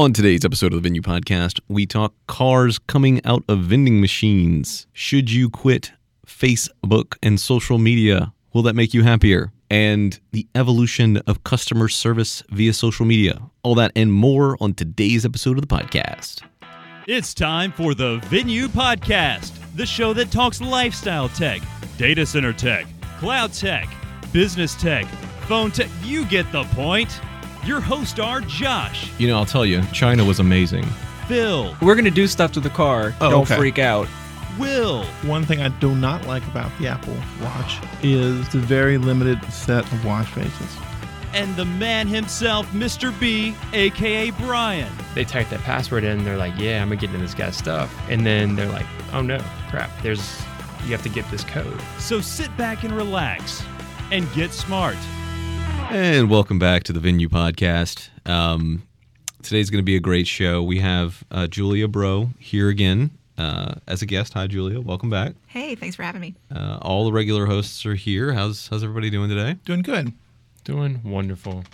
On today's episode of the Venyu Podcast, we talk cars coming out of vending machines. Should you quit Facebook and social media? Will that make you happier? And the evolution of customer service via social media. All that and more on today's episode of the podcast. It's time for the Venyu Podcast, the show that talks lifestyle tech, data center tech, cloud tech, business tech, phone tech. You get the point. Your hosts are Josh, You know, I'll tell you, China was amazing. Phil, We're gonna do stuff to the car. Oh, Don't okay. freak out. Will, One thing I do not like about the Apple Watch is the very limited set of watch faces. and the man himself, Mr. B, aka Brian. they type that password in they're like yeah i'm gonna get into this guy's stuff and then they're like oh no crap there's you have to get this code So sit back and relax and get smart. And welcome back to the Venyu Podcast. Um, today's going to be a great show. We have uh, Julia Bro here again uh, as a guest. Hi, Julia. Welcome back. Hey, thanks for having me. Uh, all the regular hosts are here. How's how's everybody doing today? Doing good. doing wonderful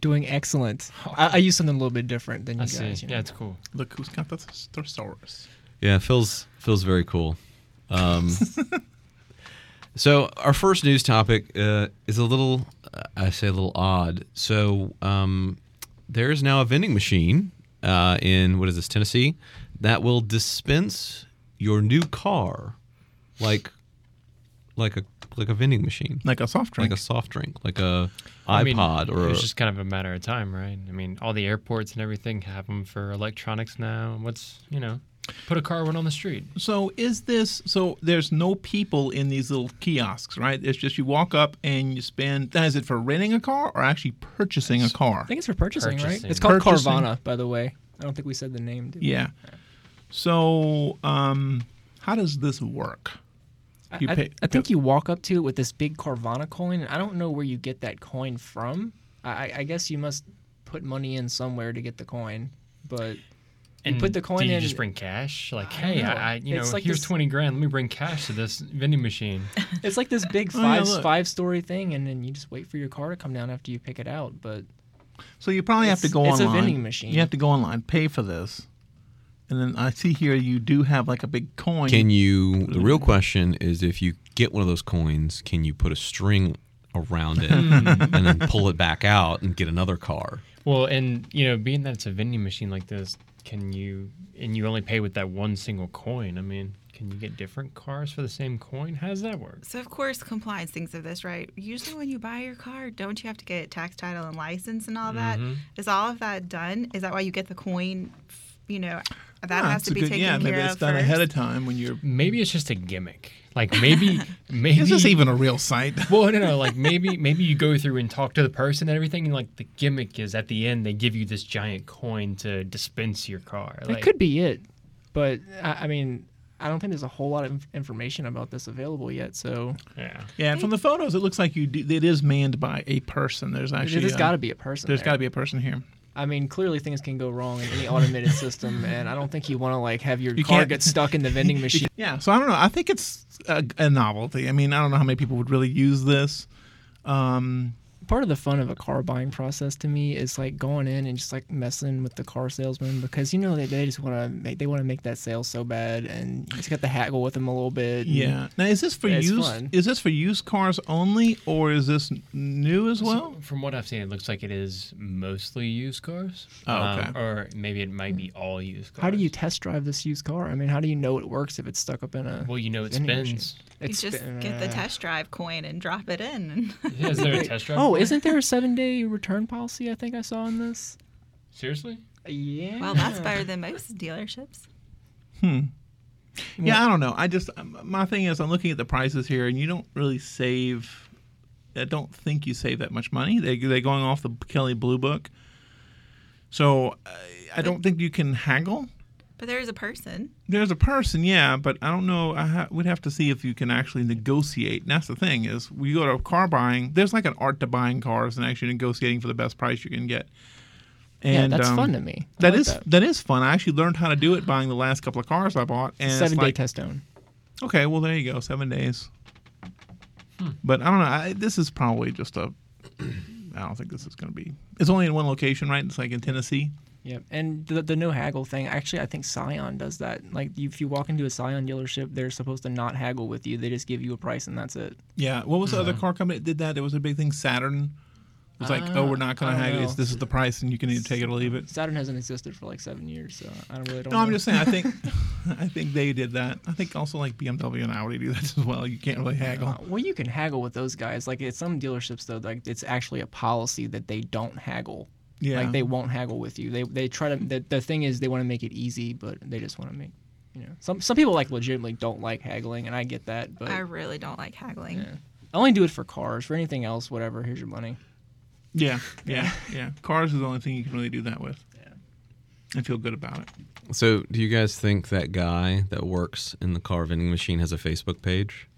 Doing excellent. I, I use something a little bit different than you i guys. see You know? yeah it's cool Look who's got the thesaurus. Yeah, feels feels very cool. Um, so our first news topic uh, is a little, I say a little odd. So um, there is now a vending machine uh, in what is this Tennessee that will dispense your new car, like like a like a vending machine, Like a soft drink. like a soft drink, like a I mean, iPod or a, it's just kind of a matter of time right i mean all the airports and everything have them for electronics now what's you know put a car one on the street so is this so there's no people in these little kiosks, right? It's just you walk up and you spend now, is it for renting a car or actually purchasing a car? I think it's for purchasing, right? It's called Purchasing. Carvana, by the way. I don't think we said the name. Did we? Yeah. So um how does this work? I, You I- pay- I think you walk up to it with this big Carvana coin, and I don't know where you get that coin from. I, I- I guess you must put money in somewhere to get the coin, but and put mm. the coin do you in- just bring cash like hey. I, I you know It's like here's this- 20 grand let me bring cash to this vending machine it's like this big Oh, yeah, five five story thing, and then you just wait for your car to come down after you pick it out. But So you probably have to It's- online. it's a vending machine. You have to go online, pay for this. And then I see here you do have like a big coin. Can you? The real question is, if you get one of those coins, can you put a string around it hmm. and then pull it back out and get another car? Well, and you know, being that it's a vending machine like this, can you and you only pay with that one single coin? I mean, can you get different cars for the same coin? How does that work? So, of course, compliance thinks of this, right? Usually, when you buy your car, don't you have to get tax title and license and all that? Mhm. Is all of that done? Is that why you get the coin? You know, that Yeah, has to a be good- taken Yeah, care maybe it's of done first. ahead of time when you're. Maybe it's just a gimmick. Like maybe, maybe. Is this even a real site? Well, no, no. Like maybe, maybe you go through and talk to the person and everything, and like the gimmick is at the end they give you this giant coin to dispense your car. That Like, could be it, but I, I mean, I don't think there's a whole lot of information about this available yet. So Yeah. Yeah, and from the photos, it looks like you. Do, it is manned by a person. There's actually. there's got to be a person. There's got to be a person here. I mean, clearly things can go wrong in any automated system, and I don't think you want to like have your You car get stuck in the vending machine. Yeah, so I don't know. I think it's a, a novelty. I mean, I don't know how many people would really use this. Um, Part of the fun of a car buying process to me is like going in and just like messing with the car salesman because you know they, they just want to make they want to make that sale so bad, and you just got to haggle with them a little bit. yeah. Now, is this for It's used? Is this for used cars only, or is this new as well? So, from what I've seen, it looks like it is mostly used cars. Oh, Um, okay. or maybe it might be all used cars. How do you test drive this used car? I mean, how do you know it works if it's stuck up in a? Well, you know it vending machine? spins. You just spin- get the uh, test drive coin and drop it in. Yeah, is there a test drive? Oh, for it? Isn't there a seven day return policy? I think I saw in this. seriously? Yeah. well, that's better than most dealerships. Hmm. Yeah, I don't know. I just um, my thing is I'm looking at the prices here, and you don't really save. I don't think you save that much money. They they're going off the Kelley Blue Book, so I, I don't think you can haggle. But there is a person. There's a person, yeah, but I don't know. I ha- we'd have to see if you can actually negotiate. And that's the thing is, we go to car buying. There's like an art to buying cars and actually negotiating for the best price you can get. yeah, And that's um, fun to me. I That like is that. that is fun. I actually learned how to do it buying the last couple of cars I bought. And it's seven day like, test own. Okay, well there you go, seven days. But I don't know. I, this is probably just a. I don't think this is going to be. It's only in one location, right? It's like in Tennessee. Yep, and the, the no haggle thing. Actually, I think Scion does that. Like, if you walk into a Scion dealership, they're supposed to not haggle with you. They just give you a price and that's it. Yeah. What was the other car company that did that? It was a big thing. Saturn was like, oh, we're not going to haggle. It's, this is the price, and you can either take it or leave it. Saturn hasn't existed for like seven years, so I don't really don't. No, know. I'm just saying. I think, I think they did that. I think also like BMW and Audi do that as well. You can't really haggle. Uh, well, you can haggle with those guys. Like at some dealerships, though, like it's actually a policy that they don't haggle. Yeah. Like they won't haggle with you. They they try to. The, the thing is, they want to make it easy, but they just want to make. You know, some some people like legitimately don't like haggling, and I get that. But I really don't like haggling. yeah. I only do it for cars. For anything else, whatever. Here's your money. Yeah, yeah, yeah. Cars is the only thing you can really do that with. Yeah. And feel good about it. So, do you guys think that guy that works in the car vending machine has a Facebook page?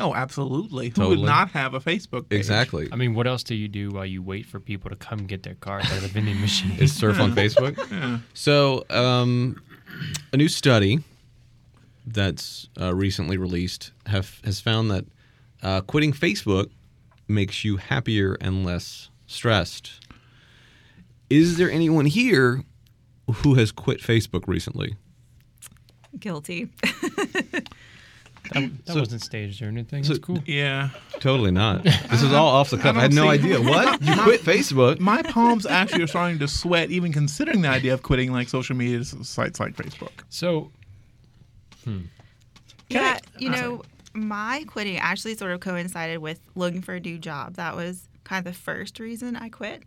Oh, absolutely. Who would not have a Facebook page? Exactly. I mean, what else do you do while you wait for people to come get their cars out of the vending machine? Is surf on Facebook? Yeah. So, um, a new study that's uh, recently released have has found that uh, quitting Facebook makes you happier and less stressed. Is there anyone here who has quit Facebook recently? Guilty. That, that So- wasn't staged or anything. so- That's cool. Yeah. Totally not. This is all off the cuff. I, had no idea. What? You quit Facebook? My palms actually are starting to sweat, even considering the idea of quitting like social media sites like Facebook. So, hmm. yeah, you know, my quitting actually sort of coincided with looking for a new job. That was kind of the first reason I quit.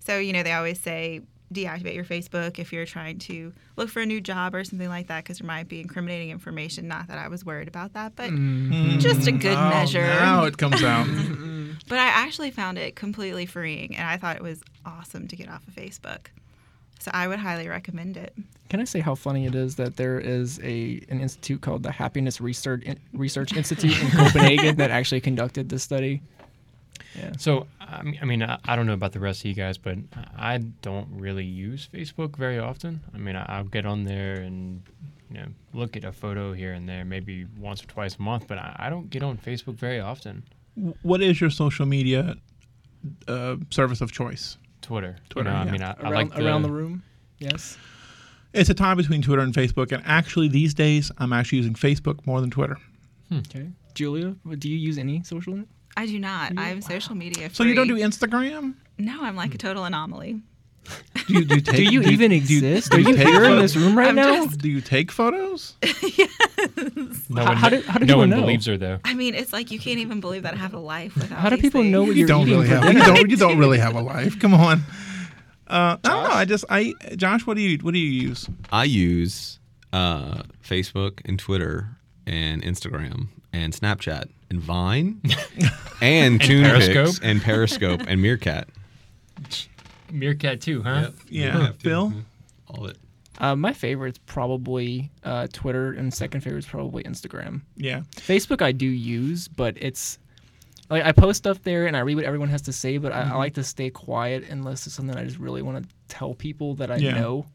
So, you know, they always say deactivate your Facebook if you're trying to look for a new job or something like that because there might be incriminating information. Not that I was worried about that, but mm-hmm. just a good Oh, measure. Now it comes out. Mm-hmm. But I actually found it completely freeing and I thought it was awesome to get off of Facebook. So I would highly recommend it. Can I say how funny it is that there is a an institute called the Happiness Research Research Institute in Copenhagen that actually conducted this study? Yeah. so I mean, I, mean I, I don't know about the rest of you guys, but I don't really use Facebook very often. I mean, I, I'll get on there and you know look at a photo here and there, maybe once or twice a month, but I, I don't get on Facebook very often. what is your social media uh, service of choice? Twitter. Twitter, You know, yeah. I mean, I, I Around, like the, around the room. Yes. It's a tie between Twitter and Facebook, and actually these days I'm actually using Facebook more than Twitter. Okay. Julia, do you use any social? I do not. I'm social media free. So you don't do Instagram? No, I'm like a total anomaly. Do you, do you, take, Do you even exist? Are you here in this room right I'm now? just- Do you take photos? yes. No How- one, how do- how do no one know? believes her though. I mean, it's like you can't even believe that I have a life without. How do these people know what You you're don't eating? really have. You don't. You don't really have a life. Come on. Uh, I don't know. I just. I. Josh, what do you? What do you use? I use uh, Facebook and Twitter and Instagram and Snapchat and Vine and, Toon Periscope? Pics and Periscope and Meerkat. Meerkat too, huh? Yeah, Phil. All of it. Uh, my favorite's probably uh, Twitter, and second favorite's probably Instagram. Yeah. Facebook I do use, but it's like I post stuff there and I read what everyone has to say, but I, I Mm-hmm. like to stay quiet unless it's something I just really want to tell people that I Yeah. know.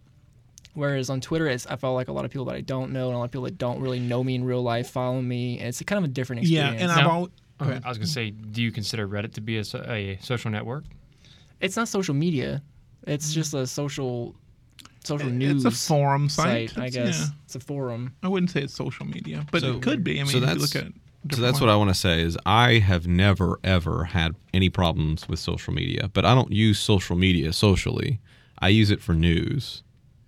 Whereas on Twitter, it's, I felt like a lot of people that I don't know and a lot of people that don't really know me in real life follow me, and it's a kind of a different experience. Yeah, and I've Now- always. Uh, I was gonna say, do you consider Reddit to be a, a social network? it's not social media; it's just a social social news. It's a forum site. site, I guess. yeah. It's a forum. I wouldn't say it's social media, but So- it could be. I mean, so if you that's- look at. So that's way. what I want to say is I have never ever had any problems with social media, but I don't use social media socially. I use it for news.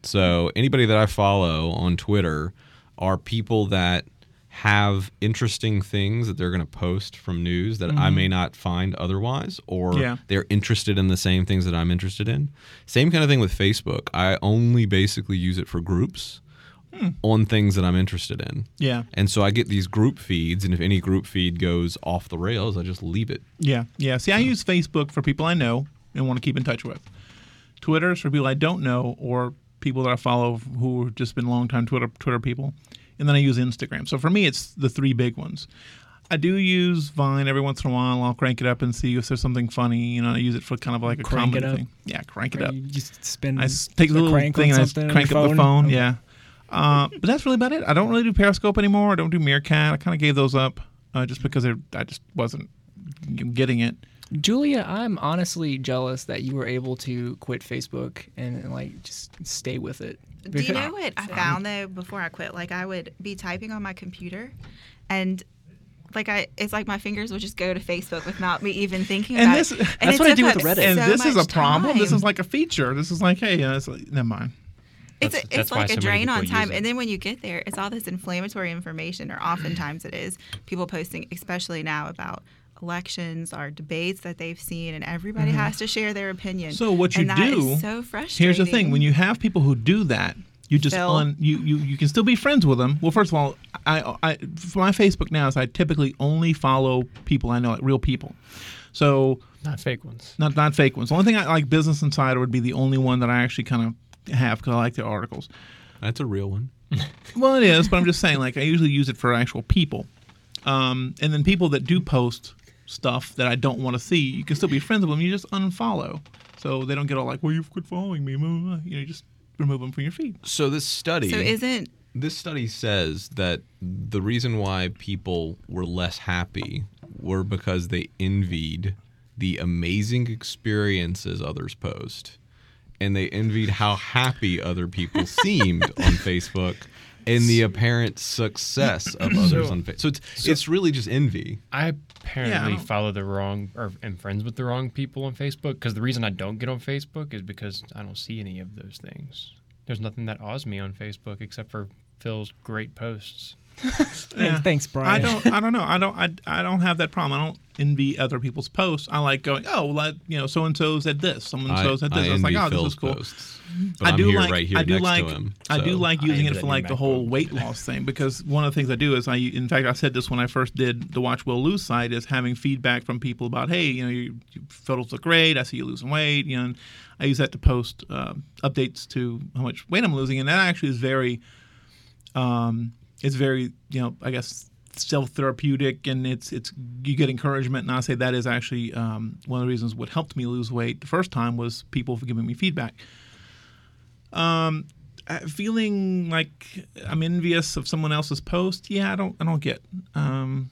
So anybody that I follow on Twitter are people that have interesting things that they're going to post from news that I mm-hmm. may not find otherwise or Yeah. they're interested in the same things that I'm interested in. Same kind of thing with Facebook. I only basically use it for groups hmm. on things that I'm interested in. Yeah. And so I get these group feeds, and if any group feed goes off the rails, I just leave it. Yeah, yeah. See, I use Facebook for people I know and want to keep in touch with. Twitter's for people I don't know or people that I follow who have just been longtime Twitter Twitter people, and then I use Instagram. So for me, it's the three big ones. I do use Vine every once in a while. I'll crank it up and see if there's something funny. You know, I use it for kind of like a Crank it comedy up? thing. Yeah, crank it up. You just spin. I take the a little crank thing and I s- something on crank up the phone. Yeah. Uh, but that's really about it. I don't really do Periscope anymore. I don't do Meerkat. I kind of gave those up uh, just because I just wasn't getting it. Julia, I'm honestly jealous that you were able to quit Facebook and, and, like just stay with it. Do you know what I found though before I quit? Like I would be typing on my computer, and like I, it's like my fingers would just go to Facebook without me even thinking And about this- it. that's And it what I do with up Reddit. and this is a much problem. This is like a feature. This is like, hey, uh, it's like, never mind. it's That's- a, that's it's like a many drain on time. And then when you get there, it's all this inflammatory information, or oftentimes it is people posting, especially now about elections or debates that they've seen, and everybody has to share their opinion. Mm-hmm. So what you and that is do- so frustrating. Here's the thing: when you have people who do that, you just Phil. un, you, you you can still be friends with them. Well, first of all, I, I for my Facebook now is I typically only follow people I know, like real people. So Not fake ones. not not fake ones. The only thing I like, Business Insider would be the only one that I actually kind of have because I like their articles. That's a real one. Well, it is, but I'm just saying, like I usually use it for actual people, um, and then people that do post stuff that I don't want to see, you can still be friends with them. You just unfollow, so they don't get all like, "Well, you've quit following me." You know, you just remove them from your feed. So this study. so isn't this study says that the reason why people were less happy were because they envied the amazing experiences others post and they envied how happy other people seemed on Facebook and the apparent success of others So- on Facebook. So it's it's really just envy. I Yeah, apparently I follow the wrong or am friends with the wrong people on Facebook because the reason I don't get on Facebook is because I don't see any of those things. There's nothing that awes me on Facebook except for Phil's great posts. Thanks, thanks, Brian. I don't. I don't know. I don't. I, I don't have that problem. I don't envy other people's posts. I like going. Oh, well, I- you know, so and so said this. Someone I, so said I this. It's like, envy oh, this Phil's is cool. posts. I do like. right here I do like. to him. I do like I using it for like the whole weight loss thing because one of the things I do is I. In fact, I said this when I first did the Watch Will Lose site is having feedback from people about, hey, you know, your, your photos look great. I see you losing weight. You know, and I use that to post uh, updates to how much weight I'm losing, and that actually is very um, it's very you know I guess self therapeutic and it's it's you get encouragement and I say that is actually um, one of the reasons what helped me lose weight the first time was people giving me feedback. Um, feeling like I'm envious of someone else's post, yeah, I don't I don't get. Um,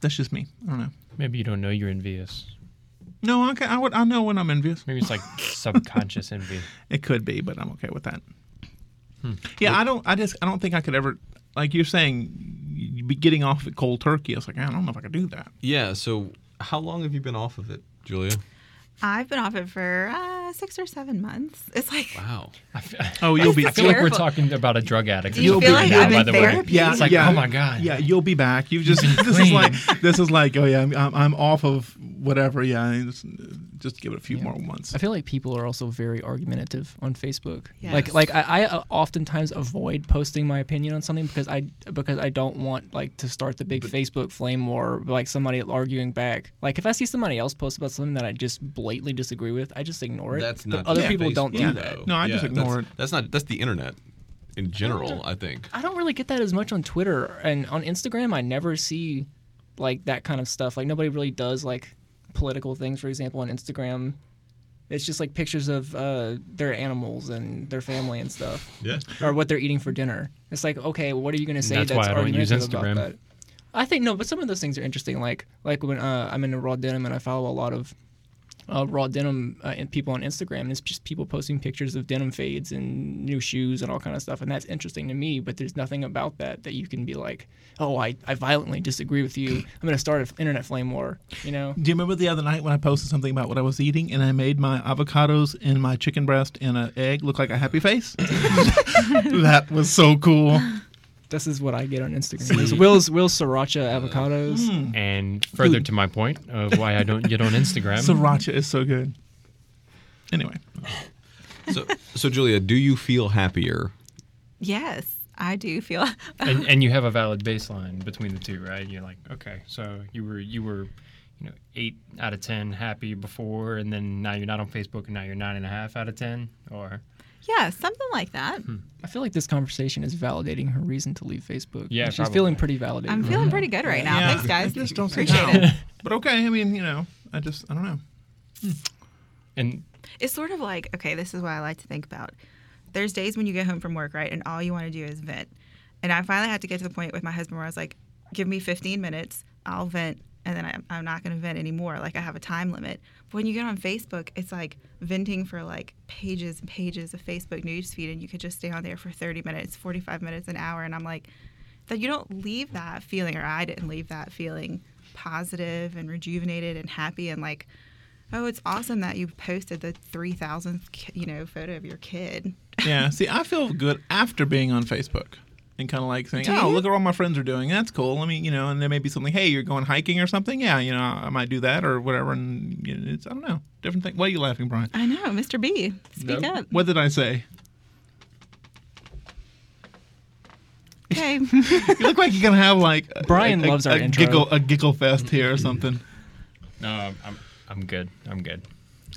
that's just me. I don't know. Maybe you don't know you're envious. No, okay, I would I know when I'm envious. Maybe it's like subconscious envy. It could be, but I'm okay with that. Yeah, I don't. I just. I don't think I could ever. Like you're saying, you'd be getting off it cold turkey. I was like, I don't know if I could do that. Yeah. So how long have you been off of it, Julia? I've been off of it for uh, six or seven months. It's like Wow. I f- Oh, you'll be. I feel like we're talking about a drug addict. Do You'll feel something like now, I'm by in the way. Yeah, It's like, yeah. oh my god. Yeah, you'll be back. You've just. this is like. This is like. Oh yeah, I'm, I'm, I'm off of whatever. Yeah, just, just give it a few Yeah. more months. I feel like people are also very argumentative on Facebook. Yes. Like, like I, I uh, oftentimes avoid posting my opinion on something because I because I don't want like to start the big Facebook flame war, like somebody arguing back. Like if I see somebody else post about something that I just blatantly disagree with, I just ignore it. That's not. other just people don't Facebook, do that. No, I just ignore that's, it. That's not. That's the internet in general. I think. I don't really get that as much on Twitter and on Instagram. I never see like that kind of stuff. Like nobody really does like political things, for example, on Instagram. It's just like pictures of uh, their animals and their family and stuff, Yeah. or what they're eating for dinner. It's like, okay, what are you going to say That's that's, why I don't use argumentative about Instagram. that? I think no, but some of those things are interesting. Like like when uh, I'm into raw denim and I follow a lot of uh, raw denim uh, and people on Instagram. And it's just people posting pictures of denim fades and new shoes and all kind of stuff, and that's interesting to me. But there's nothing about that that you can be like, oh, I, I violently disagree with you. I'm gonna start an internet flame war. You know? Do you remember the other night when I posted something about what I was eating and I made my avocados and my chicken breast and an egg look like a happy face? that was so cool. This is what I get on Instagram. It's Will's Will's sriracha hmm. avocados. And further to my point of why I don't get on Instagram. Sriracha is so good. Anyway, So, so Julia, do you feel happier? yes, I do feel. and, and you have a valid baseline between the two, right? You're like, okay, so you were you were, you know, eight out of ten happy before, and then now you're not on Facebook, and now you're nine and a half out of ten, or yeah, something like that. Hmm. I feel like this conversation is validating her reason to leave Facebook. Yeah, she's feeling pretty validated. I'm feeling mm-hmm. pretty good right now. Yeah, Thanks, guys. I just don't see Appreciate it. but okay. I mean, you know, I just I don't know. Hmm. and It's sort of like okay, this is what I like to think about. There's days when you get home from work, right, and all you want to do is vent. And I finally had to get to the point with my husband where I was like, "Give me 15 minutes, I'll vent, and then I, I'm not going to vent anymore. Like I have a time limit. But when you get on Facebook, it's like venting for like pages and pages of Facebook newsfeed, and you could just stay on there for 30 minutes, 45 minutes, an hour, and I'm like, that you don't leave that feeling, or I didn't leave that feeling positive and rejuvenated and happy and like, oh, it's awesome that you posted the 3,000th, you know, photo of your kid. yeah. See, I feel good after being on Facebook. And kind of like saying, Do "Oh, you? look at what all my friends are doing. That's cool. Let me, you know." And there may be something. Hey, you're going hiking or something. Yeah, you know, I might do that or whatever. And you know, it's I don't know, different thing. Why are you laughing, Brian? I know, Mr. B. Speak Nope. up. What did I say? Okay. You look like you're gonna have like Brian a, loves a, our a intro. giggle a giggle fest here or something. No, I'm, I'm, I'm good. I'm good.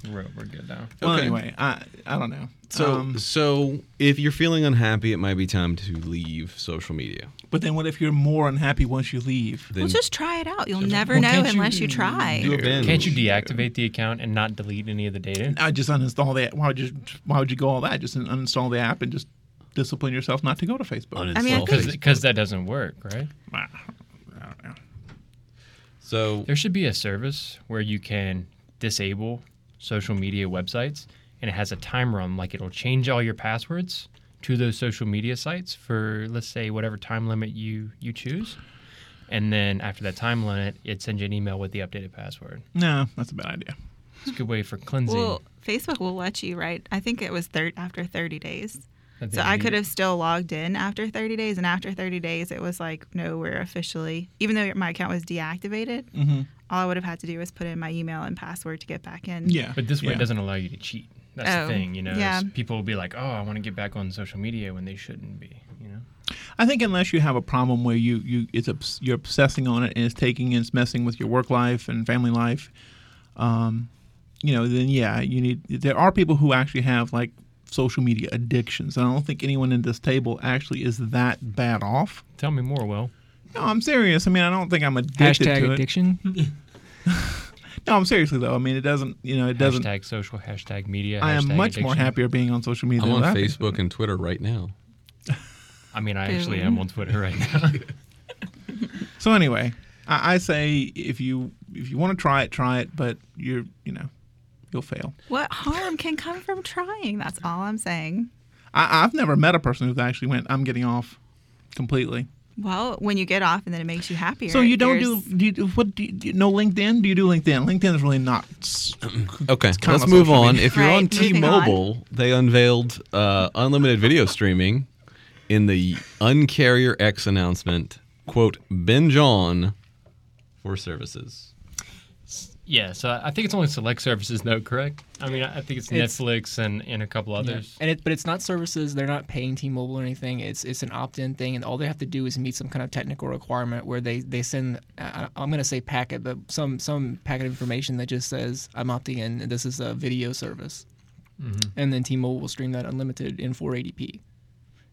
We're, we're good now. Well, Okay. anyway, I I don't know. So, Um, so if you're feeling unhappy, it might be time to leave social media. but then what if you're more unhappy once you leave? Then well, just try it out. You'll never Well, know can't you unless you try. do a binge. Can't you deactivate the account and not delete any of the data? I just uninstall the. Why would you? Why would you go all that? Just uninstall the app and just discipline yourself not to go to Facebook. Uninstall I mean, I. Because that doesn't work, right? I don't know. So There should be a service where you can disable social media websites and it has a timer on like it'll change all your passwords to those social media sites for let's say whatever time limit you you choose. And then after that time limit, it sends you an email with the updated password. No, that's a bad idea. It's a good way for cleansing. Well, Facebook will let you, right? I think it was thir- after 30 days. think So I could have still logged in after 30 days, and after 30 days, it was like, no, we're officially, even though my account was deactivated, Mm-hmm. All I would have had to do was put in my email and password to get back in. Yeah, But this way yeah. it doesn't allow you to cheat. That's Oh, the thing, you know. yeah. People will be like, "Oh, I want to get back on social media" when they shouldn't be, you know. I think unless you have a problem where you you it's obs- you're obsessing on it and it's taking and it's messing with your work life and family life, um, you know, then yeah, you need. There are people who actually have like social media addictions, and I don't think anyone in this table actually is that bad off. Tell me more, Will. No, I'm serious. I mean, I don't think I'm addicted Hashtag to it. addiction. No, I'm seriously though. I mean, it doesn't. You know, it doesn't. Hashtag social, hashtag media. I am hashtag much more addiction. happier being on social media. I'm than on that. Facebook and Twitter right now. I mean, I actually am on Twitter right now. So anyway, I, I say if you if you want to try it, try it. But you're you know, you'll fail. What harm can come from trying? That's all I'm saying. I, I've never met a person who's actually went. I'm getting off completely. Well, when you get off and then it makes you happier. So you don't do, do you, do- what do you, do you no LinkedIn? Do you do LinkedIn? LinkedIn is really not. Okay, let's move on. media. If you're on Right, on. T-Mobile, they unveiled uh, unlimited video streaming in the Uncarrier X announcement. "Quote: Binge on for services." Yeah, so I think it's only select services, though. Correct? I mean, I think it's, It's- Netflix and, and a couple others. And it, but it's not services. They're not paying T-Mobile or anything. It's it's an opt-in thing, and all they have to do is meet some kind of technical requirement where they they send. Uh, I'm gonna say packet, but some some packet of information that just says I'm opting in, and this is a video service, Mhm. and then T-Mobile will stream that unlimited in 480p,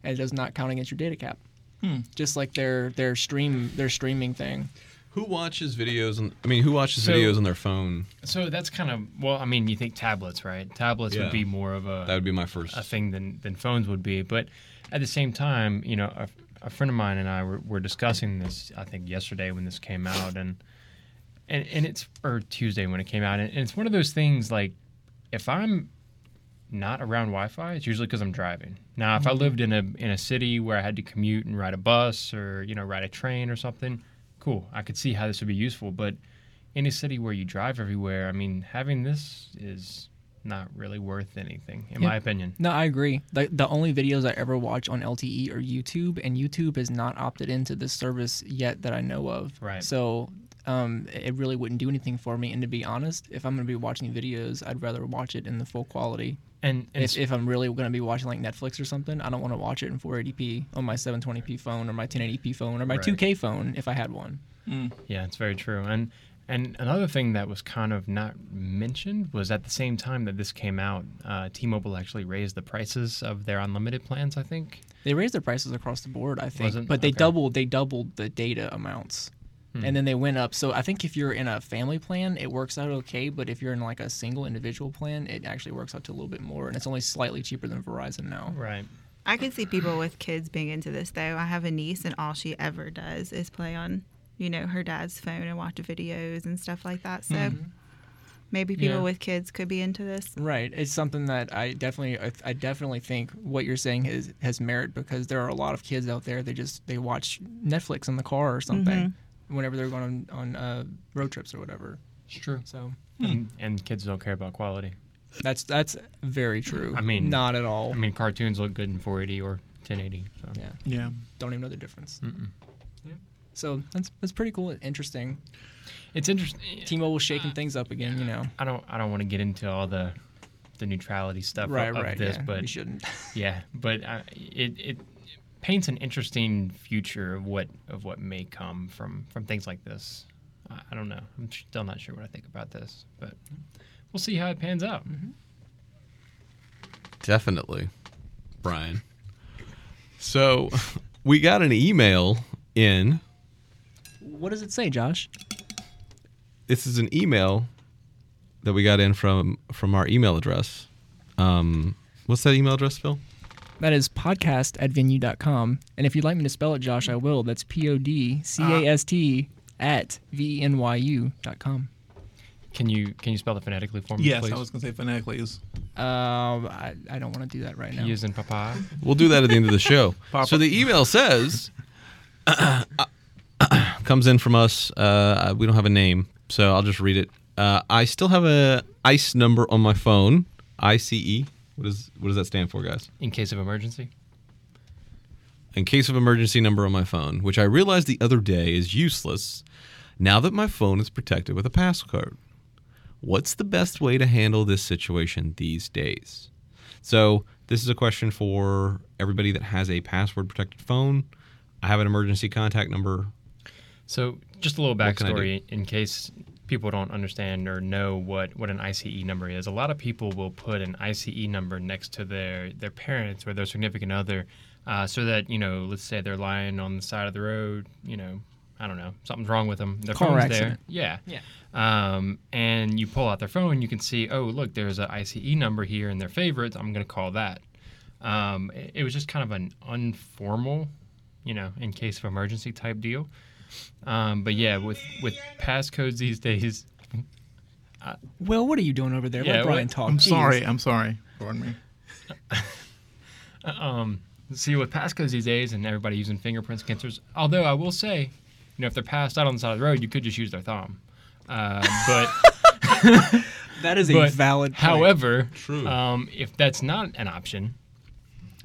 and it does not count against your data cap. Hmm. Just like their their stream their streaming thing. Who watches videos? On, I mean, who watches So- videos on their phone? So that's kind of well. I mean, you think tablets, right? Tablets Yeah. would be more of a That would be my first. a thing than, than phones would be. But at the same time, you know, a, a friend of mine and I were, were discussing this, I think yesterday when this came out, and and, and it's or Tuesday when it came out, and, and it's one of those things like if I'm not around Wi-Fi, it's usually because I'm driving. Now, if I mm-hmm. lived in a in a city where I had to commute and ride a bus or you know ride a train or something, cool. I could see how this would be useful. But in a city where you drive everywhere, I mean, having this is not really worth anything, in Yeah. my opinion. No, I agree. The, the only videos I ever watch on LTE are YouTube, and YouTube has not opted into this service yet that I know of. Right. So um, it really wouldn't do anything for me. And to be honest, if I'm going to be watching videos, I'd rather watch it in the full quality. And, and If, if I'm really going to be watching like Netflix or something, I don't want to watch it in 480p on my 720p phone or my 1080p phone or my Right. 2K phone if I had one. Yeah, it's very true. And and another thing that was kind of not mentioned was at the same time that this came out, uh, T-Mobile actually raised the prices of their unlimited plans. I think. They raised their prices across the board, I think, Wasn't- but they okay. doubled they doubled the data amounts, Hmm. and then they went up. So I think if you're in a family plan, it works out okay, but if you're in like a single individual plan, it actually works out to a little bit more, and it's only slightly cheaper than Verizon now. Right. I can see people with kids being into this though. I have a niece and all she ever does is play on you know, her dad's phone and watch videos and stuff like that. So Mm-hmm. maybe people Yeah. with kids could be into this. Right. It's something that I definitely, I, I definitely think what you're saying has has merit because there are a lot of kids out there. They just they watch Netflix in the car or something whenever they're going on, on uh, road trips or whatever. It's true. So And, and kids don't care about quality. that's that's very true. I mean- not at all. I mean, cartoons look good in 480 or 1080. So. yeah, Yeah. don't even know the difference. Mm-mm. So that's that's pretty cool, and interesting. It's interesting. T-Mobile's shaking things up again. You know. I don't. I don't want to get into all the the neutrality stuff Right. of, of right. this, yeah. but we shouldn't. yeah, but uh, it it paints an interesting future of what of what may come from from things like this. I, I don't know. I'm still not sure what I think about this, but we'll see how it pans out. Definitely, Brian. So we got an email in. What does it say, Josh? This is an email that we got in from from our email address. Um, what's that email address, Phil? That is podcast at venyu.com. And if you'd like me to spell it, Josh, I will. That's P O D C A S T at V E N Y U dot com. Can you can you spell it phonetically for me, Yes, please? I was going to say phonetically is Um, I, I don't want to do that right now. P as in papa. We'll do that at the end of the show. So the email says, comes in from us. Uh, we don't have a name, so I'll just read it. Uh, I still have a ICE number on my phone. ICE. What is what does that stand for, guys? In case of emergency. In case of emergency number on my phone, which I realized the other day is useless now that my phone is protected with a passcode. What's the best way to handle this situation these days? So, this is a question for everybody that has a password protected phone. I have an emergency contact number. So, just a little backstory in case people don't understand or know what, what an ICE number is. A lot of people will put an ICE number next to their, their parents or their significant other uh, so that, you know, let's say they're lying on the side of the road, you know, I don't know, something's wrong with them. Their Car phone's accident. there. Yeah. Yeah. Um, and you pull out their phone, you can see, oh, look, there's an ICE number here in their favorites. I'm going to call that. Um, it, it was just kind of an informal, you know, in case of emergency type deal. Um, but yeah, with with passcodes these days, Will, what are you doing over there? Yeah, Let Brian what- talk. I'm Jeez. sorry. I'm sorry. Pardon me. um, see with passcodes these days and everybody using fingerprint sensors. Although I will say, you know, if they're passed out on the side of the road, you could just use their thumb. Uh, but That is a but valid point. However, True. Um, if that's not an option,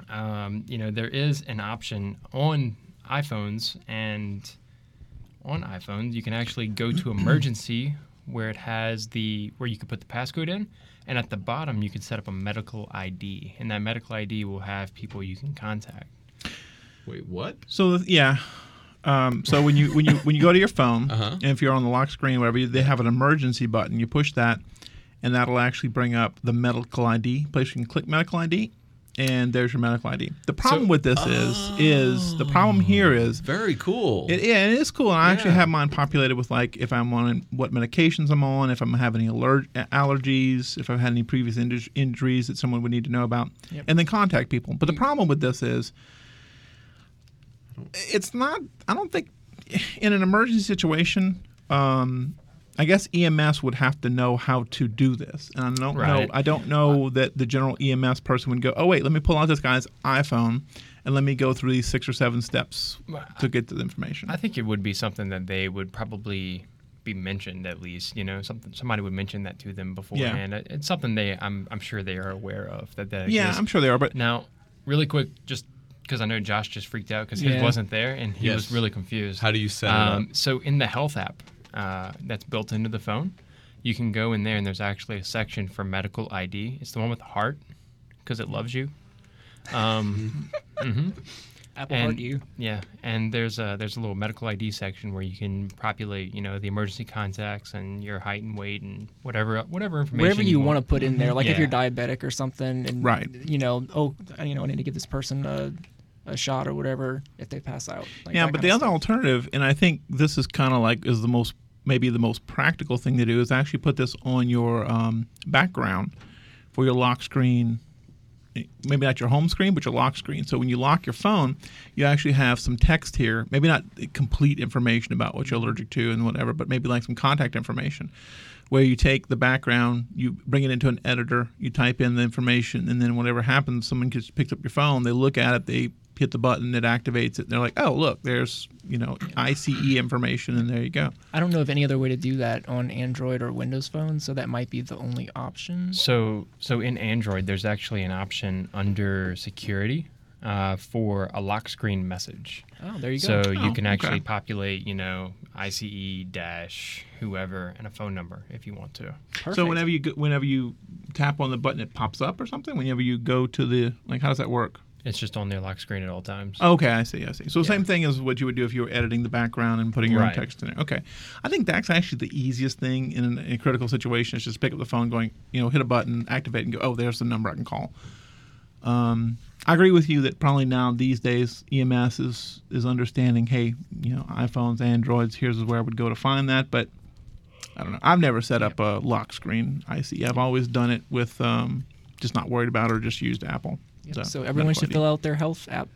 um, you know, there is an option on iPhones and on iPhones, you can actually go to emergency where it has the where you can put the passcode in, and at the bottom you can set up a medical ID, and that medical ID will have people you can contact. Wait, what? So yeah. Um, so when you when you when you go to your phone, Uh-huh. and if you're on the lock screen, whatever, they have an emergency button. You push that, and that'll actually bring up the medical ID. Place you can click medical ID, and there's your medical ID. The problem with this is is the problem here is Very cool. it, yeah, it is cool. And I actually have mine populated with like if I'm on what medications I'm on, if I'm having any aller- allergies, if I've had any previous inju- injuries that someone would need to know about, Yep. and then contact people. But the problem with this is it's not. I don't think in an emergency situation. Um, I guess EMS would have to know how to do this, and I don't know. I don't know that the general EMS person would go, "Oh wait, let me pull out this guy's iPhone and let me go through these six or seven steps to get to the information." I think it would be something that they would probably be mentioned at least. You know, something somebody would mention that to them beforehand. It- It's something they I'm I'm sure they are aware of that that yeah, exists. I'm sure they are, but Now, really quick, just because I know Josh just freaked out because his Yeah. wasn't there and he Yes. was really confused. How do you set it um, up? So in the health app uh, that's built into the phone, you can go in there and there's actually a section for medical ID. It's the one with the heart because it loves you. Um, hmm Apple and Heart you. yeah, and there's a there's a little medical ID section where you can populate, you know, the emergency contacts and your height and weight and whatever whatever information. Whatever you want to put in there, like if you're diabetic or something, and Right. you know, oh, you know, I need to give this person a, a shot or whatever if they pass out. Like yeah, but the other stuff. alternative, and I think this is kind of like is the most maybe the most practical thing to do is actually put this on your um, background for your lock screen maybe not your home screen, but your lock screen. So when you lock your phone, you actually have some text here, maybe not complete information about what you're allergic to and whatever, but maybe like some contact information where you take the background, you bring it into an editor, you type in the information, and then whatever happens, someone just picks up your phone, they look at it, they hit the button, it activates it, and they're like, oh, look, there's, you know, ICE information, and there you go. I don't know of any other way to do that on Android or Windows phones, so that might be the only option. So, so in Android, there's actually an option under security uh, for a lock screen message. Oh, there you go. So go. you Oh, can actually okay. populate, you know, ICE dash whoever and a phone number if you want to. Perfect. So whenever you whenever you tap on the button, it pops up or something. Whenever you go to the like, how does that work? It's just on their lock screen at all times. Okay, I see, I see. So same thing as what you would do if you were editing the background and putting your Right. own text in there. Okay, I think that's actually the easiest thing in a critical situation is just pick up the phone, going, you know, hit a button, activate, and go. Oh, there's the number I can call. Um, I agree with you that probably now these days EMS is is understanding. Hey, you know, iPhones, Androids. Here's where I would go to find that. But I don't know. I've never set up a lock screen IC. I've always done it with um, just not worried about it or just used Apple. Yep. So everyone medical should ID. fill out their health app.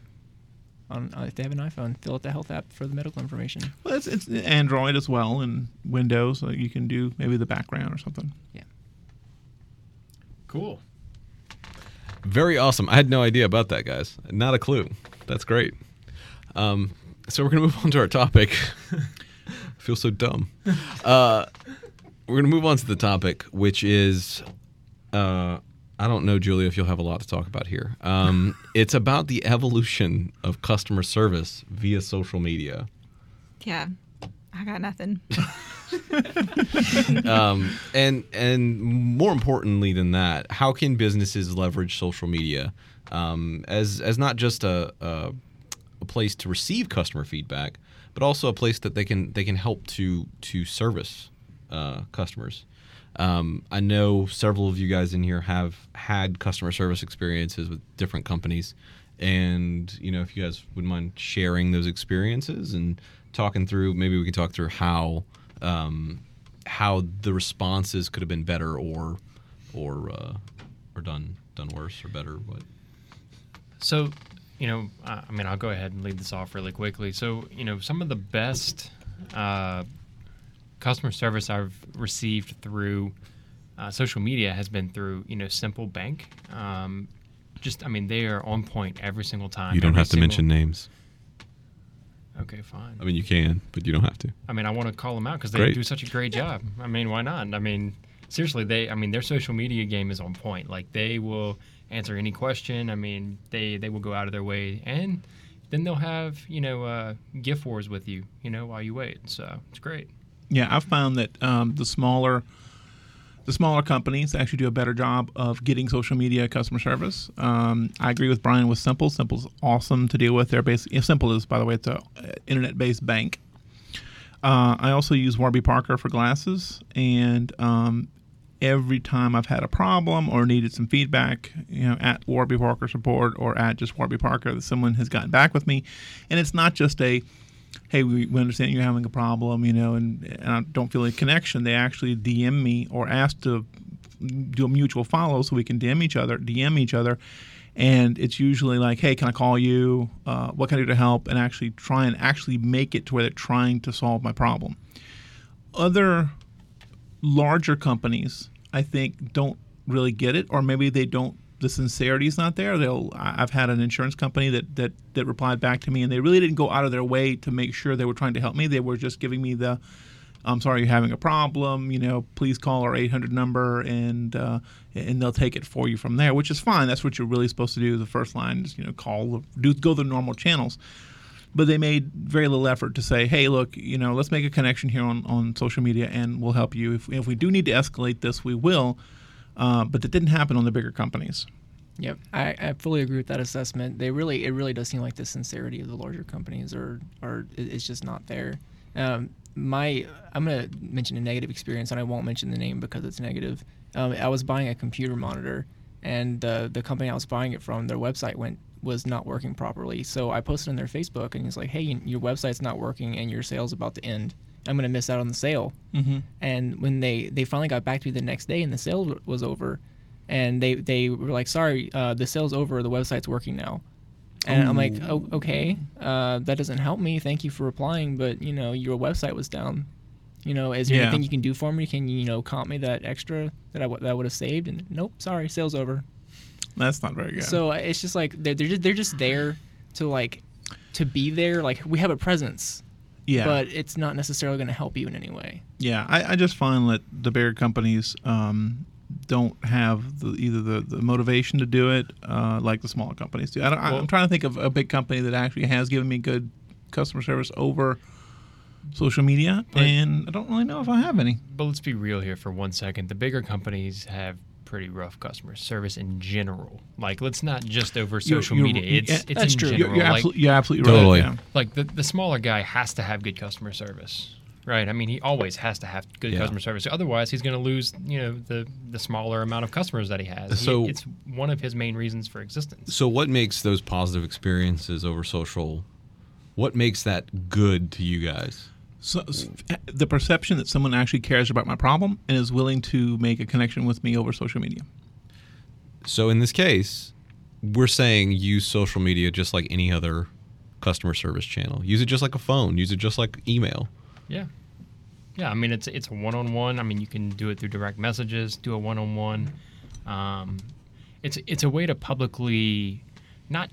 On, uh, if they have an iPhone, fill out the health app for the medical information. Well, it's, it's Android as well and Windows. So you can do maybe the background or something. Yeah. Cool. Very awesome. I had no idea about that, guys. Not a clue. That's great. Um, so we're gonna move on to our topic. I feel so dumb. Uh, we're gonna move on to the topic, which is, uh, I don't know, Julia, if you'll have a lot to talk about here. Um, it's about the evolution of customer service via social media. Yeah, I got nothing. um, and and more importantly than that, how can businesses leverage social media um, as as not just a, a a place to receive customer feedback, but also a place that they can they can help to to service uh, customers. Um, I know several of you guys in here have had customer service experiences with different companies, and you know if you guys would mind sharing those experiences and talking through, maybe we can talk through how um, how the responses could have been better or or uh, or done done worse or better. What? So, you know, I mean, I'll go ahead and lead this off really quickly. So, you know, some of the best uh, customer service I've received through uh, social media has been through, you know, Simple Bank. Um, just, I mean, they are on point every single time. You don't have to single- mention names. Okay, fine. I mean, you can, but you don't have to. I mean, I want to call them out because they Great. do such a great job. I mean, why not? I mean, seriously, they. I mean, their social media game is on point. Like they will answer any question. I mean, they they will go out of their way, and then they'll have you know uh, gift wars with you. You know, while you wait. So it's great. Yeah, I've found that um, the smaller the smaller companies actually do a better job of getting social media customer service. Um, I agree with Brian with Simple. Simple's awesome to deal with. They're basically Simple is, by the way, it's a uh, internet-based bank. Uh, I also use Warby Parker for glasses, and um, every time I've had a problem or needed some feedback, you know, at Warby Parker support or at just Warby Parker, that someone has gotten back with me, and it's not just a hey, we, we understand you're having a problem, you know, and, and I don't feel a connection. They actually DM me or ask to do a mutual follow so we can DM each other, DM each other. And it's usually like, hey, can I call you? Uh, what can I do to help? And actually try and actually make it to where they're trying to solve my problem. Other larger companies, I think, don't really get it, or maybe they don't. The sincerity is not there. They'll. I've had an insurance company that that that replied back to me, and they really didn't go out of their way to make sure they were trying to help me. They were just giving me the, "I'm sorry, you're having a problem. You know, please call our 800 number, and uh, and they'll take it for you from there." Which is fine. That's what you're really supposed to do. The first line is you know call, do go the normal channels but they made very little effort to say, hey, look, you know, let's make a connection here on, on social media and we'll help you. If, if we do need to escalate this, we will. Uh, but that didn't happen on the bigger companies. Yep, I, I fully agree with that assessment. They really, it really does seem like the sincerity of the larger companies are, are, it's just not there. Um, my, I'm gonna mention a negative experience, and I won't mention the name because it's negative. Um, I was buying a computer monitor, and the the company I was buying it from, their website went was not working properly. So I posted on their Facebook, and he's like, hey, your website's not working, and your sale's about to end. I'm gonna miss out on the sale. Mm-hmm. And when they they finally got back to me the next day and the sale was over, and they they were like, "Sorry, uh, the sale's over. The website's working now." And I'm like, oh, okay, uh, that doesn't help me. Thank you for replying, but you know, your website was down. You know, is there Yeah. anything you can do for me? Can you, you know, comp me that extra that I w- that I would have saved? And nope, sorry, sales over. That's not very good. So uh, it's just like they're they're just, they're just there to like to be there. Like we have a presence, yeah, but it's not necessarily going to help you in any way. yeah. I, I just find that the bigger companies um, don't have the, either the, the motivation to do it uh, like the smaller companies do. I don't, Well- I'm trying to think of a big company that actually has given me good customer service over social media, and I don't really know if I have any. But let's be real here for one second. The bigger companies have pretty rough customer service in general. Like, let's not just over You're- social you're- media. It's yeah, it's that's in true. You're, you're, like, absolutely, you're absolutely Totally. Yeah. like the the smaller guy has to have good customer service, right? I mean, he always has to have good Yeah. customer service. Otherwise, he's going to lose, you know, the the smaller amount of customers that he has. He- So- it's one of his main reasons for existence. So, what makes those positive experiences over social? What makes that good to you guys? So, the perception that someone actually cares about my problem and is willing to make a connection with me over social media. So, in this case, we're saying use social media just like any other customer service channel. Use it just like a phone. Use it just like email. Yeah. Yeah, I mean it's it's a one-on-one. I mean you can do it through direct messages, do a one-on-one. Um, it's it's a way to publicly not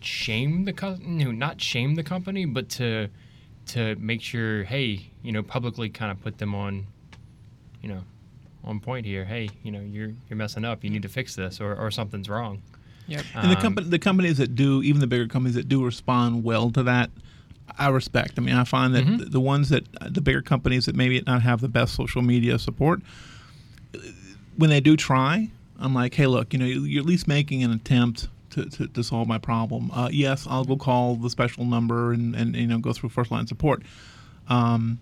shame the co- no, not shame the company, but to to make sure, hey, you know, publicly kind of put them on, you know, on point here. Hey, you know, you're you're messing up. You need to fix this, or or something's wrong. Yep. And the Um, company, the companies that do, even the bigger companies that do respond well to that, I respect. I mean, I find that Mhm. the, the ones that the bigger companies that maybe not have the best social media support, when they do try, I'm like, hey, look, you know, you're at least making an attempt. To, to, to solve my problem. Uh, yes, I'll go call the special number and, and you know go through first line support. Um,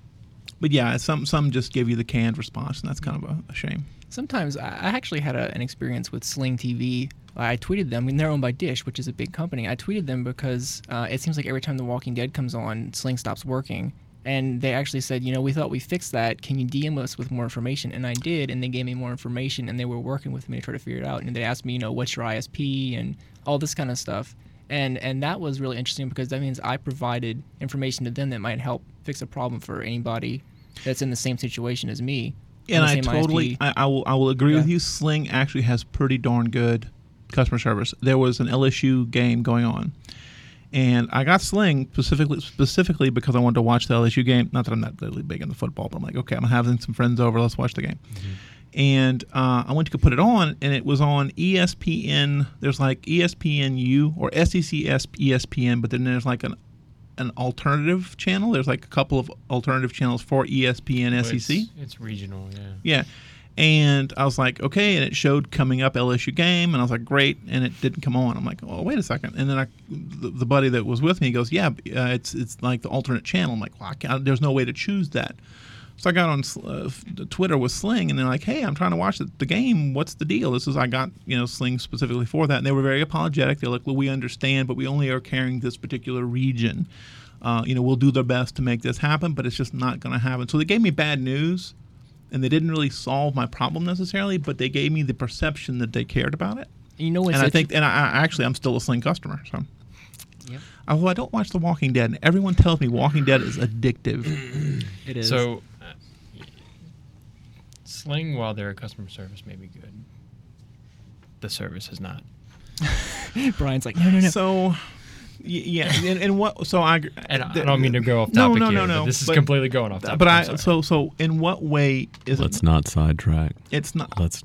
but yeah, some some just give you the canned response, and that's kind of a, a shame. Sometimes I actually had a, an experience with Sling TV. I tweeted them. I mean, they're owned by Dish, which is a big company. I tweeted them because uh, it seems like every time The Walking Dead comes on, Sling stops working. And they actually said, you know, we thought we fixed that. Can you DM us with more information? And I did, and they gave me more information, and they were working with me to try to figure it out. And they asked me, you know, what's your ISP and all this kind of stuff. And and that was really interesting because that means I provided information to them that might help fix a problem for anybody that's in the same situation as me. and I totally, ISP. I, I will, I will agree with you. Sling actually has pretty darn good customer service. There was an LSU game going on, and I got Sling specifically, specifically because I wanted to watch the LSU game. Not that I'm not really big into football, but I'm like, okay, I'm having some friends over. Let's watch the game. Mm-hmm. And uh, I went to go put it on, and it was on ESPN. There's like ESPNU or SEC ESPN, but then there's like an an alternative channel. There's like a couple of alternative channels for ESPN But SEC. It's, it's regional, yeah. Yeah. And I was like, okay. And it showed coming up LSU game. And I was like, great. And it didn't come on. I'm like, oh, wait a second. And then I, the, the buddy that was with me goes, yeah, uh, it's it's like the alternate channel. I'm like, well, I can't, there's no way to choose that. So I got on uh, Twitter with Sling, and they're like, "Hey, I'm trying to watch the, the game. What's the deal?" This is I got you know Sling specifically for that, and they were very apologetic. They're like, "Well, we understand, but we only are carrying this particular region. Uh, you know, we'll do their best to make this happen, but it's just not going to happen." So they gave me bad news, and they didn't really solve my problem necessarily, but they gave me the perception that they cared about it. You know and I think, and I, I actually, I'm still a Sling customer. So, Yep. although I don't watch The Walking Dead, and everyone tells me Walking Dead is addictive. it is. So, Sling, while their customer service may be good, the service is not. Brian's like, no, no, no. So, yeah, and, and what? So I And I don't mean to go off No, topic no, here, no, but no, this is but- completely going off topic. But I so so in what way is it? Let's it? not sidetrack. It's not. Let's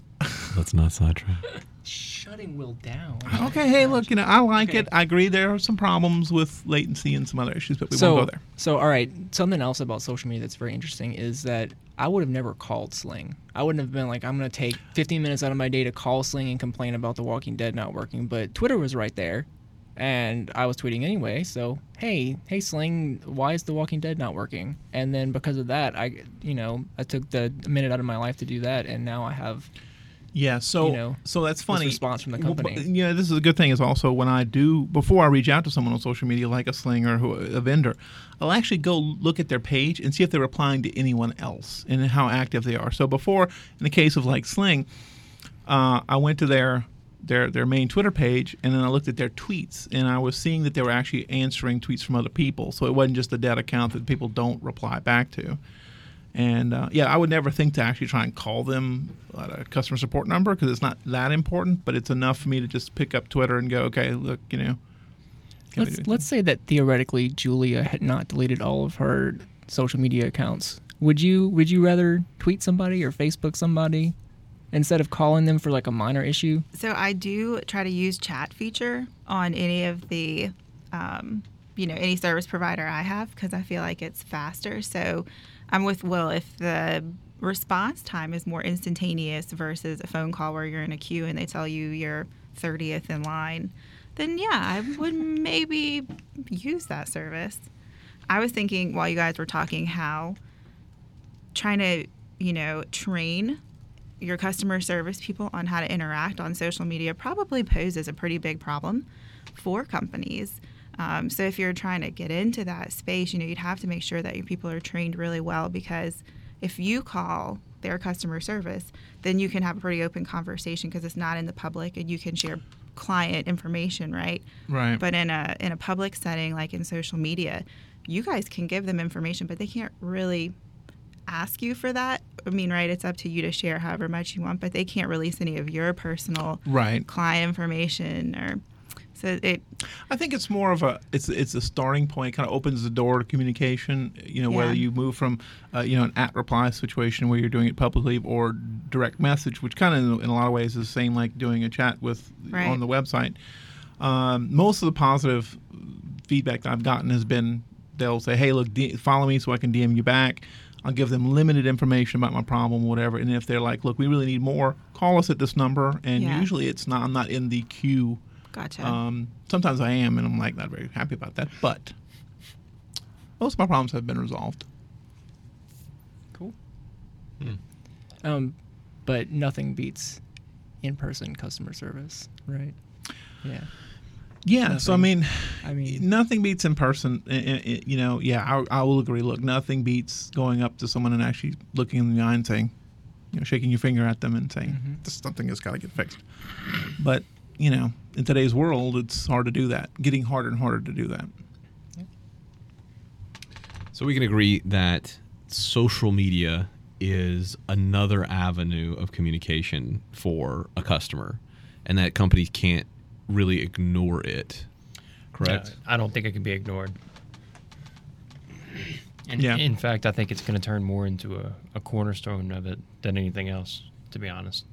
let's not sidetrack. Shutting Will down. Okay, hey, look, you know, I like Okay. it. I agree there are some problems with latency and some other issues, but we so, won't go there. so all right. Something else about social media that's very interesting is that I would have never called Sling. I wouldn't have been like, I'm gonna take 15 minutes out of my day to call Sling and complain about The Walking Dead not working. But Twitter was right there, and I was tweeting anyway. So hey, hey Sling, why is The Walking Dead not working? And then because of that, I, you know, I took the minute out of my life to do that, and now I have Yeah, so you know, so that's funny. response from the Well, company. but, Yeah, this is a good thing. Is also when I do before I reach out to someone on social media like a Sling or who, a vendor, I'll actually go look at their page and see if they're replying to anyone else and how active they are. So before, in the case of like Sling, uh, I went to their their their main Twitter page, and then I looked at their tweets, and I was seeing that they were actually answering tweets from other people. So it wasn't just a dead account that people don't reply back to. And uh, yeah, I would never think to actually try and call them at a customer support number because it's not that important. But it's enough for me to just pick up Twitter and go, okay, look, you know. Can we Let's let's say that theoretically Julia had not deleted all of her social media accounts. Would you would you rather tweet somebody or Facebook somebody instead of calling them for like a minor issue? So I do try to use chat feature on any of the, um, you know, any service provider I have because I feel like it's faster. So I'm with Will. If the response time is more instantaneous versus a phone call where you're in a queue and they tell you you're 30th in line, then yeah, I would maybe use that service. I was thinking while you guys were talking how trying to, you know, train your customer service people on how to interact on social media probably poses a pretty big problem for companies. Um, so if you're trying to get into that space, you know, you'd have to make sure that your people are trained really well because if you call their customer service, then you can have a pretty open conversation because it's not in the public and you can share client information, right? Right. But in a in a public setting like in social media, you guys can give them information, but they can't really ask you for that. I mean, right? It's up to you to share however much you want, but they can't release any of your personal Right. client information or so it I think it's more of a it's it's a starting point. Kind of opens the door to communication. You know, whether you move from uh, you know an at reply situation where you're doing it publicly or direct message, which kind of in a lot of ways is the same like doing a chat with Right. on the website. Um, most of the positive feedback that I've gotten has been they'll say, "Hey, look, D- follow me so I can DM you back." I'll give them limited information about my problem, whatever. And if they're like, "Look, we really need more," call us at this number. And Yeah. usually it's not. I'm not in the queue. Gotcha. Um, sometimes I am, and I'm like not very happy about that. But most of my problems have been resolved. Cool. Um, but nothing beats in-person customer service, right? Yeah. Yeah. So I mean, I mean, nothing beats in person. I- I- I- You know, yeah, I, I will agree. Look, nothing beats going up to someone and actually looking in the eye and saying, you know, shaking your finger at them and saying, Mhm. this something has got to get fixed. But you know, in today's world, it's hard to do that. Getting harder and harder to do that. So we can agree that social media is another avenue of communication for a customer, and that companies can't really ignore it. Correct. Uh, I don't think it can be ignored. And Yeah. in fact, I think it's going to turn more into a, a cornerstone of it than anything else, to be honest.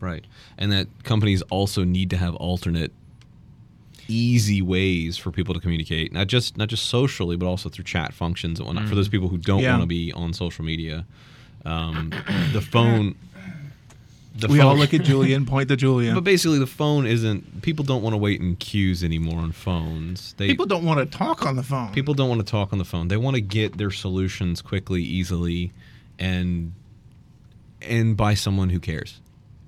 Right. And that companies also need to have alternate easy ways for people to communicate, not just not just socially, but also through chat functions and whatnot. For those people who don't Yeah. want to be on social media, um, the phone. The we phone, all look at Julian, point to Julian. But basically, the phone isn't. People don't want to wait in queues anymore on phones. They People don't want to talk on the phone. people don't want to talk on the phone. They want to get their solutions quickly, easily, and and by someone who cares.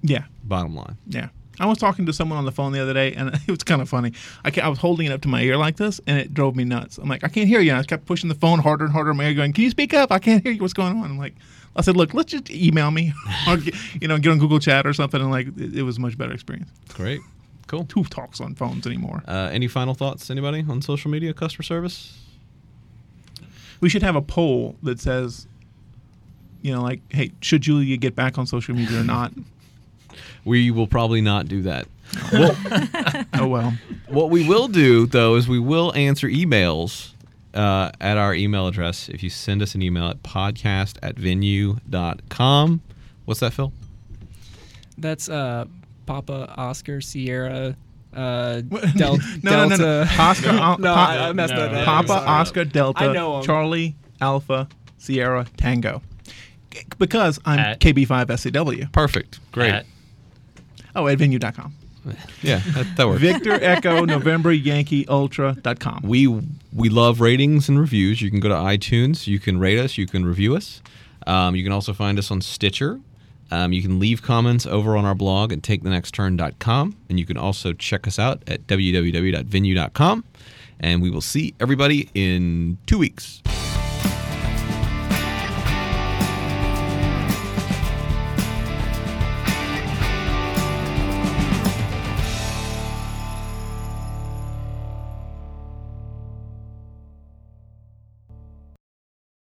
Yeah. Bottom line. Yeah. I was talking to someone on the phone the other day, and it was kind of funny. I, I was holding it up to my ear like this, and it drove me nuts. I'm like, I can't hear you. And I kept pushing the phone harder and harder in my ear, going, "Can you speak up? I can't hear you. What's going on?" I'm like, I said, "Look, let's just email me, or get, you know, get on Google Chat or something." And like, it, it was a much better experience. Great. Cool. Who talks on phones anymore? Uh, any final thoughts, anybody, on social media customer service? We should have a poll that says, you know, like, hey, should Julia get back on social media or not? We will probably not do that. Well, oh well. what we will do, though, is we will answer emails uh, at our email address. If you send us an email at podcast at venyu.com. What's that, Phil? that's uh, Papa Oscar Sierra uh, Del- no, no, Delta. no, no. Oscar, Al- no, Pa- I, I messed no, that up. Papa, Sorry. Oscar, Delta, I know 'em. Charlie, Alpha, Sierra, Tango. Because I'm At- KB5SCW. Perfect. Great. At- Oh, at venyu.com. yeah, that, that works. Victor Echo November Yankee Ultra.com. we we love ratings and reviews. You can go to iTunes. You can rate us. You can review us. Um, you can also find us on Stitcher. Um, you can leave comments over on our blog at takethenextturn.com. And you can also check us out at www.venyu.com. And we will see everybody in two weeks.